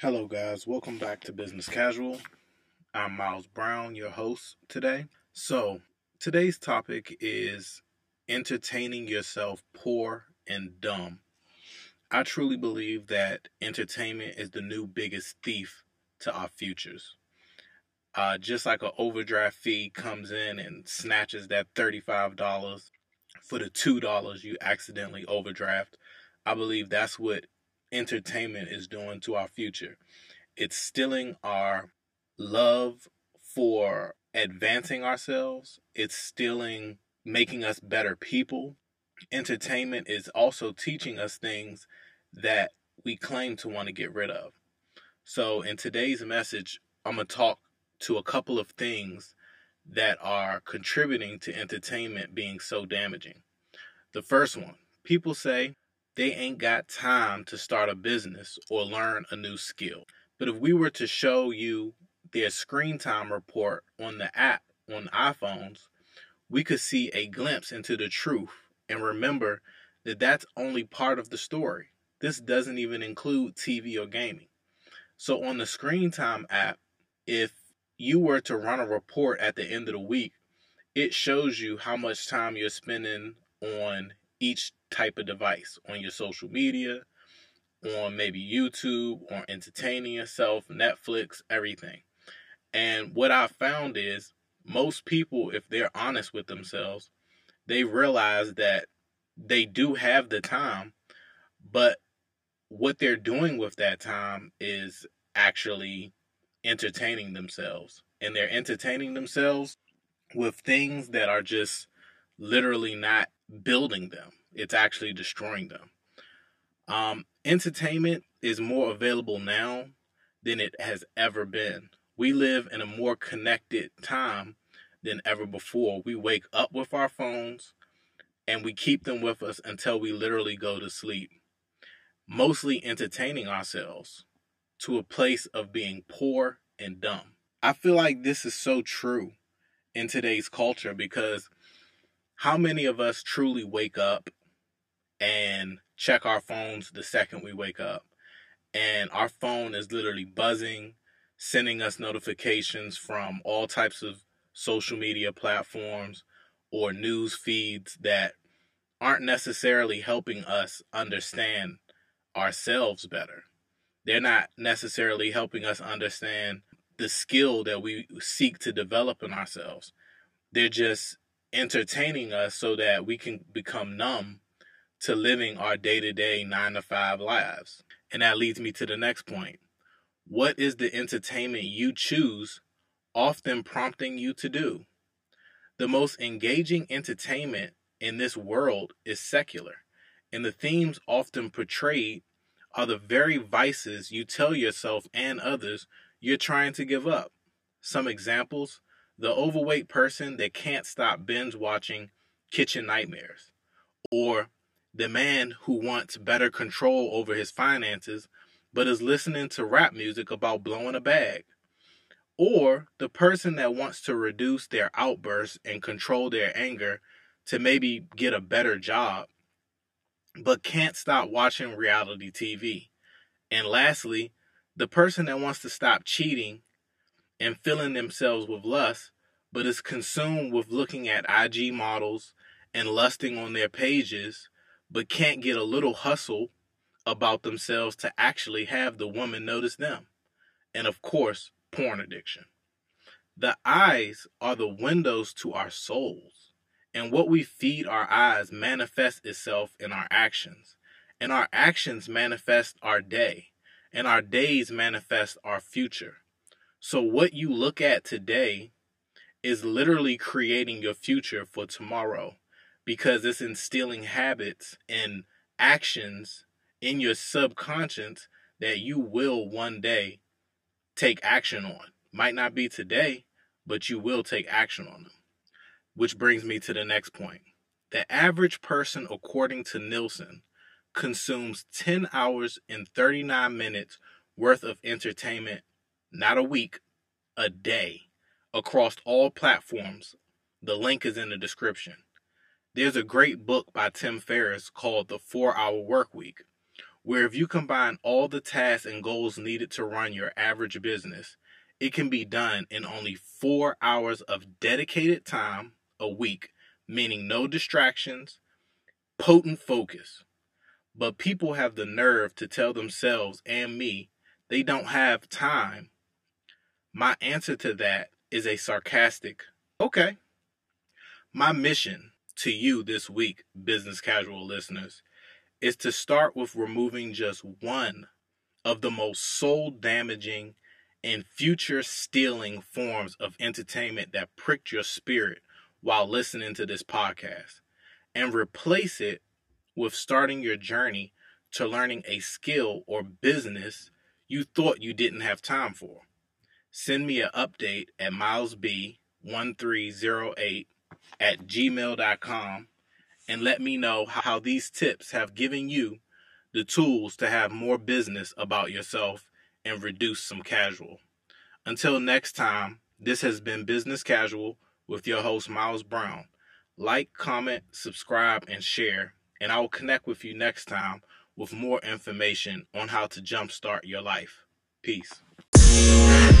Hello, guys. Welcome back to Business Casual. I'm Miles Brown, your host today. So, today's topic is entertaining yourself poor and dumb. I truly believe that entertainment is the new biggest thief to our futures. Uh, just like an overdraft fee comes in and snatches that $35 for the $2 you accidentally overdraft, I believe that's what entertainment is doing to our future. It's stealing our love for advancing ourselves, it's stealing making us better people. Entertainment is also teaching us things that we claim to want to get rid of. So, in today's message, I'm going to talk to a couple of things that are contributing to entertainment being so damaging. The first one people say they ain't got time to start a business or learn a new skill. But if we were to show you their screen time report on the app on iPhones, we could see a glimpse into the truth and remember that that's only part of the story. This doesn't even include TV or gaming. So on the screen time app, if you were to run a report at the end of the week, it shows you how much time you're spending on each type of device on your social media, on maybe YouTube, on entertaining yourself, Netflix, everything. And what I found is most people, if they're honest with themselves, they realize that they do have the time, but what they're doing with that time is actually entertaining themselves. And they're entertaining themselves with things that are just literally not building them, it's actually destroying them. Um, entertainment is more available now than it has ever been. We live in a more connected time than ever before. We wake up with our phones and we keep them with us until we literally go to sleep, mostly entertaining ourselves to a place of being poor and dumb. I feel like this is so true in today's culture because how many of us truly wake up and check our phones the second we wake up? And our phone is literally buzzing, sending us notifications from all types of social media platforms or news feeds that aren't necessarily helping us understand ourselves better. They're not necessarily helping us understand the skill that we seek to develop in ourselves. They're just entertaining us so that we can become numb to living our day to day nine to five lives. And that leads me to the next point. What is the entertainment you choose often prompting you to do? The most engaging entertainment in this world is secular, and the themes often portrayed are the very vices you tell yourself and others you're trying to give up. Some examples the overweight person that can't stop binge watching Kitchen Nightmares, or the man who wants better control over his finances but is listening to rap music about blowing a bag, or the person that wants to reduce their outbursts and control their anger to maybe get a better job but can't stop watching reality TV. And lastly, the person that wants to stop cheating and filling themselves with lust, but is consumed with looking at IG models and lusting on their pages, but can't get a little hustle about themselves to actually have the woman notice them. And of course, porn addiction. The eyes are the windows to our souls, and what we feed our eyes manifests itself in our actions, and our actions manifest our day, and our days manifest our future. So, what you look at today is literally creating your future for tomorrow because it's instilling habits and actions in your subconscious that you will one day take action on. Might not be today, but you will take action on them. Which brings me to the next point. The average person, according to Nielsen, consumes 10 hours and 39 minutes worth of entertainment, not a week, a day, across all platforms. The link is in the description. There's a great book by Tim Ferriss called The 4 Hour Work Week, where if you combine all the tasks and goals needed to run your average business, it can be done in only four hours of dedicated time a week, meaning no distractions, potent focus. But people have the nerve to tell themselves and me they don't have time. My answer to that is a sarcastic, okay. My mission to you this week, business casual listeners, is to start with removing just one of the most soul damaging and future stealing forms of entertainment that pricked your spirit while listening to this podcast and replace it with starting your journey to learning a skill or business you thought you didn't have time for. Send me an update at milesb1308 at gmail.com and let me know how these tips have given you the tools to have more business about yourself and reduce some casual. Until next time, this has been Business Casual with your host, Miles Brown. Like, comment, subscribe, and share, and I will connect with you next time with more information on how to jumpstart your life. Peace.